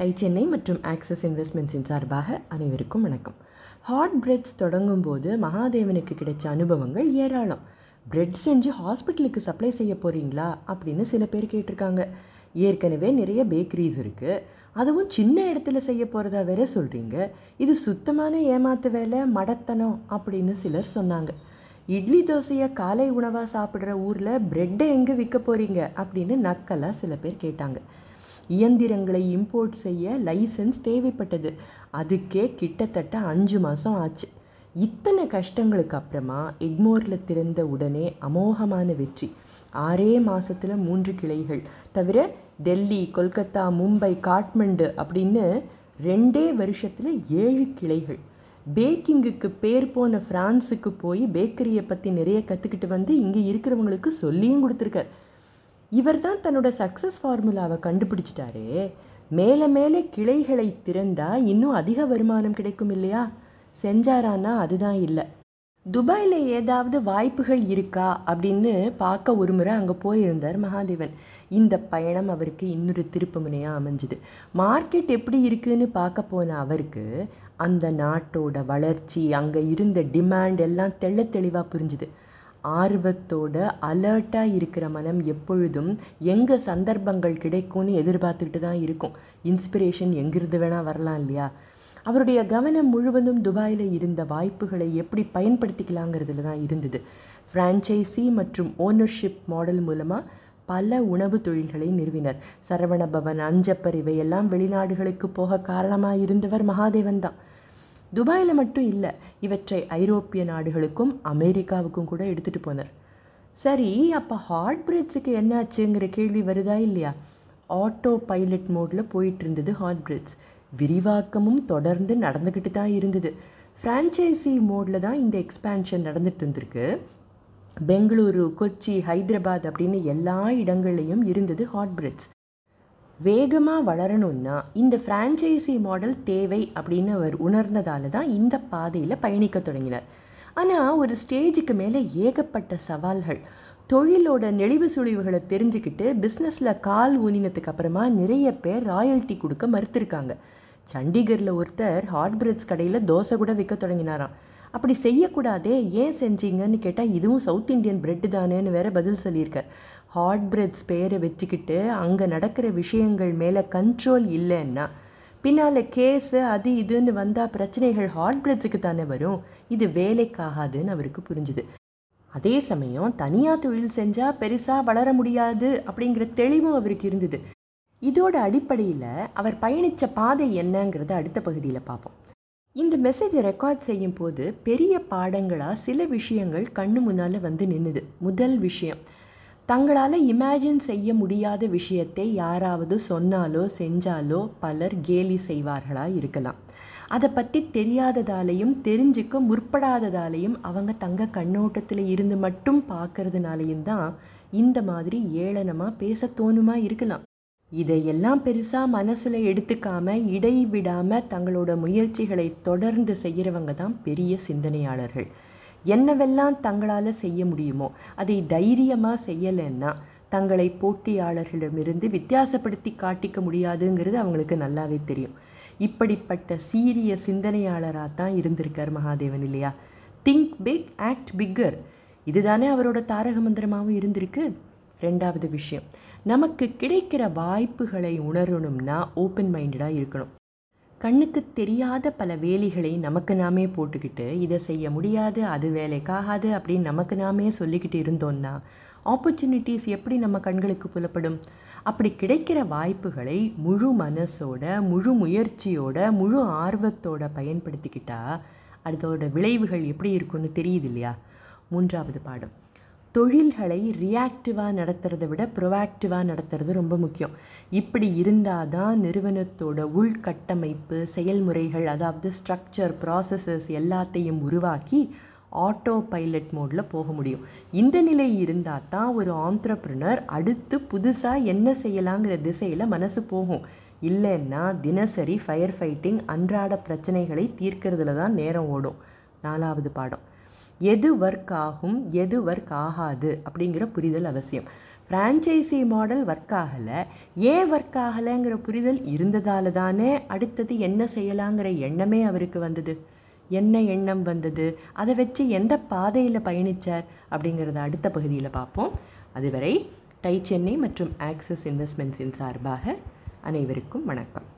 Tie Chennai மற்றும் axis இன்வெஸ்ட்மெண்ட்ஸின் சார்பாக அனைவருக்கும் வணக்கம். ஹாட் பிரெட்ஸ் தொடங்கும் போது மகாதேவனுக்கு கிடைச்ச அனுபவங்கள் ஏராளம். பிரெட் செஞ்சு ஹாஸ்பிட்டலுக்கு சப்ளை செய்ய போகிறீங்களா அப்படின்னு சில பேர் கேட்டிருக்காங்க. ஏற்கனவே நிறைய பேக்கரிஸ் இருக்குது அதுவும் சின்ன இடத்துல செய்ய போகிறதா வேற சொல்கிறீங்க இது சுத்தமான ஏமாத்து வேலை மடத்தனம் அப்படின்னு சிலர் சொன்னாங்க. இட்லி தோசையை காலை உணவாக சாப்பிட்ற ஊரில் பிரெட்டை எங்கே விற்க போகிறீங்க அப்படின்னு நக்கலாக சில பேர் கேட்டாங்க. இயந்திரங்களை இம்போர்ட் செய்ய லைசன்ஸ் தேவைப்பட்டது. அதுக்கே கிட்டத்தட்ட அஞ்சு மாதம் ஆச்சு. இத்தனை கஷ்டங்களுக்கு அப்புறமா எக்மோரில் திறந்த உடனே அமோகமான வெற்றி. ஆறே மாதத்தில் மூன்று கிளைகள். தவிர டெல்லி கொல்கத்தா மும்பை காட்மண்டு அப்படின்னு ரெண்டே வருஷத்தில் ஏழு கிளைகள். பேக்கிங்குக்கு பேர் போன ஃப்ரான்ஸுக்கு போய் பேக்கரியை பற்றி நிறைய கற்றுக்கிட்டு வந்து இங்கே இருக்கிறவங்களுக்கு சொல்லியும் கொடுத்துருக்கார். இவர் தான் தன்னோட சக்ஸஸ் ஃபார்முலாவை கண்டுபிடிச்சிட்டாரே. மேலே மேலே கிளைகளை திறந்தால் இன்னும் அதிக வருமானம் கிடைக்கும் இல்லையா? செஞ்சாரானா அதுதான் இல்லை. துபாயில் ஏதாவது வாய்ப்புகள் இருக்கா அப்படின்னு பார்க்க ஒரு முறை அங்கே போயிருந்தார் மகாதேவன். இந்த பயணம் அவருக்கு இன்னொரு திருப்பு முனையாக அமைஞ்சுது. மார்க்கெட் எப்படி இருக்குதுன்னு பார்க்க போன அவருக்கு அந்த நாட்டோட வளர்ச்சி அங்கே இருந்த டிமாண்ட் எல்லாம் தெள்ள தெளிவாக புரிஞ்சுது. ஆர்வத்தோட அலர்ட்டாக இருக்கிற மனம் எப்பொழுதும் எங்கே சந்தர்ப்பங்கள் கிடைக்கும்னு எதிர்பார்த்துக்கிட்டு தான் இருக்கும். இன்ஸ்பிரேஷன் எங்கிருந்து வேணால் வரலாம் இல்லையா? அவருடைய கவனம் முழுவதும் துபாயில் இருந்த வாய்ப்புகளை எப்படி பயன்படுத்திக்கலாங்கிறதுல தான் இருந்தது. ஃப்ரான்ச்சைசி மற்றும் ஓனர்ஷிப் மாடல் மூலமாக பல உணவு தொழில்களை நிறுவினர். சரவணபவன் அஞ்சப்பர் இவையெல்லாம் வெளிநாடுகளுக்கு போக காரணமாக இருந்தவர் மகாதேவன் தான். துபாயில் மட்டும் இல்லை இவற்றை ஐரோப்பிய நாடுகளுக்கும் அமெரிக்காவுக்கும் கூட எடுத்துகிட்டு போனார். சரி அப்போ ஹார்ட் பிரெட்ஸுக்கு என்னாச்சுங்கிற கேள்வி வருதா இல்லையா? ஆட்டோ பைலட் மோடில் போயிட்டு இருந்தது ஹார்ட் பிரெட்ஸ் விரிவாக்கமும் தொடர்ந்து நடந்துக்கிட்டு தான் இருந்தது. ஃப்ரான்ச்சைசி மோடில் தான் இந்த எக்ஸ்பேன்ஷன் நடந்துட்டு இருந்திருக்கு. பெங்களூரு கொச்சி ஹைதராபாத் அப்படின்னு எல்லா இடங்கள்லையும் இருந்தது ஹாட் பிரிட்ஸ் வேகமாக வளரணும்னா இந்த ஃப்ரான்ச்சைசி மாடல் தேவை அப்படின்னு அவர் உணர்ந்ததால தான் இந்த பாதையில் பயணிக்க தொடங்கினார். ஆனால் ஒரு ஸ்டேஜுக்கு மேலே ஏகப்பட்ட சவால்கள். தொழிலோட நெளிவு சுழிவுகளை தெரிஞ்சுக்கிட்டு பிஸ்னஸில் கால் ஊனினத்துக்கு அப்புறமா நிறைய பேர் ராயல்ட்டி கொடுக்க மறுத்திருக்காங்க. சண்டிகரில் ஒருத்தர் ஹாட் பிரெட்ஸ் கடையில் தோசை கூட விற்க தொடங்கினாராம். அப்படி செய்யக்கூடாதே ஏன் செஞ்சீங்கன்னு கேட்டால் இதுவும் சவுத் இண்டியன் பிரெட்டு தானேன்னு வேற பதில் சொல்லியிருக்கார். ஹாட் பிரெட்ஸ் பேரை வச்சுக்கிட்டு அங்கே நடக்கிற விஷயங்கள் மேலே கண்ட்ரோல் இல்லைன்னா பின்னால் கேஸு அது இதுன்னு வந்தால் பிரச்சனைகள் ஹாட் பிரெட்ஸுக்கு தானே வரும். இது வேலைக்காகாதுன்னு அவருக்கு புரிஞ்சுது. அதே சமயம் தனியாக தொழில் செஞ்சால் பெருசாக வளர முடியாது அப்படிங்கிற தெளிவும் அவருக்கு இருந்தது. இதோட அடிப்படையில் அவர் பயணித்த பாதை என்னங்கிறத அடுத்த பகுதியில் பார்ப்போம். இந்த மெசேஜை ரெக்கார்ட் செய்யும் போது பெரிய பாடங்களாக சில விஷயங்கள் கண்ணு முன்னால் வந்து நின்றுது முதல் விஷயம் தங்களால் இமேஜின் செய்ய முடியாத விஷயத்தை யாராவது சொன்னாலோ செஞ்சாலோ பலர் கேலி செய்வார்களாக இருக்கலாம். அதை பற்றி தெரியாததாலையும் தெரிஞ்சுக்க முற்படாததாலையும் அவங்க தங்க கண்ணோட்டத்தில் இருந்து மட்டும் பார்க்கறதுனாலையும் தான் இந்த மாதிரி ஏளனமாக பேச தோணுமா இருக்கலாம். இதையெல்லாம் பெருசாக மனசில் எடுத்துக்காம இடைவிடாமல் தங்களோட முயற்சிகளை தொடர்ந்து செய்கிறவங்க தான் பெரிய சிந்தனையாளர்கள். என்னவெல்லாம் தங்களால் செய்ய முடியுமோ அதை தைரியமாக செய்யலைன்னா தங்களை போட்டியாளர்களிடமிருந்து வித்தியாசப்படுத்தி காட்டிக்க முடியாதுங்கிறது அவங்களுக்கு நல்லாவே தெரியும். இப்படிப்பட்ட சீரிய சிந்தனையாளராக தான் இருந்திருக்கார் மகாதேவன் இல்லையா? திங்க் பிக் ஆக்ட் பிக்கர் இதுதானே அவரோட தாரக மந்திரமாகவும் இருந்திருக்கு? ரெண்டாவது விஷயம். நமக்கு கிடைக்கிற வாய்ப்புகளை உணரணும்னா ஓப்பன் மைண்டடாக இருக்கணும். கண்ணுக்கு தெரியாத பல வேலிகளை நமக்கு நாமே போட்டுக்கிட்டு இதை செய்ய முடியாது அது வேலைக்காகாது அப்படின்னு நமக்கு நாமே சொல்லிக்கிட்டு இருந்தோம்னா ஆப்பர்ச்சுனிட்டிஸ் எப்படி நம்ம கண்களுக்கு புலப்படும்? அப்படி கிடைக்கிற வாய்ப்புகளை முழு மனசோட முழு முயற்சியோட முழு ஆர்வத்தோட பயன்படுத்திக்கிட்டா அதோட விளைவுகள் எப்படி இருக்குன்னு தெரியுது இல்லையா? மூன்றாவது பாடம். தொழில்களை ரியாக்டிவாக நடத்துறதை விட ப்ரொஆக்டிவாக நடத்துறது ரொம்ப முக்கியம். இப்படி இருந்தால் தான் நிறுவனத்தோட உள்கட்டமைப்பு செயல்முறைகள் அதாவது ஸ்ட்ரக்சர் ப்ராசஸஸ் எல்லாத்தையும் உருவாக்கி ஆட்டோ பைலட் மோடில் போக முடியும். இந்த நிலை இருந்தால் தான் ஒரு ஆண்டர்ப்ரினர் அடுத்து புதுசாக என்ன செய்யலாங்கிற திசையில் மனசு போகும். இல்லைன்னா தினசரி ஃபயர் ஃபைட்டிங் அன்றாட பிரச்சனைகளை தீர்க்கறதுல தான் நேரம் ஓடும். நாலாவது பாடம். எது ஒர்க் ஆகும் எது ஒர்க் ஆகாது அப்படிங்கிற புரிதல் அவசியம். ஃப்ரான்ச்சைசி மாடல் ஒர்க் ஆகலை. ஏன் ஒர்க் ஆகலைங்கிற புரிதல் இருந்ததால் தானே அடுத்தது என்ன செய்யலாங்கிற எண்ணமே அவருக்கு வந்தது. என்ன எண்ணம் வந்தது? அதை வச்சு எந்த பாதையில் பயணித்தார் அப்படிங்கிறத அடுத்த பகுதியில் பார்ப்போம். அதுவரை டை சென்னை மற்றும் ஆக்சிஸ் இன்வெஸ்ட்மெண்ட்ஸின் சார்பாக அனைவருக்கும் வணக்கம்.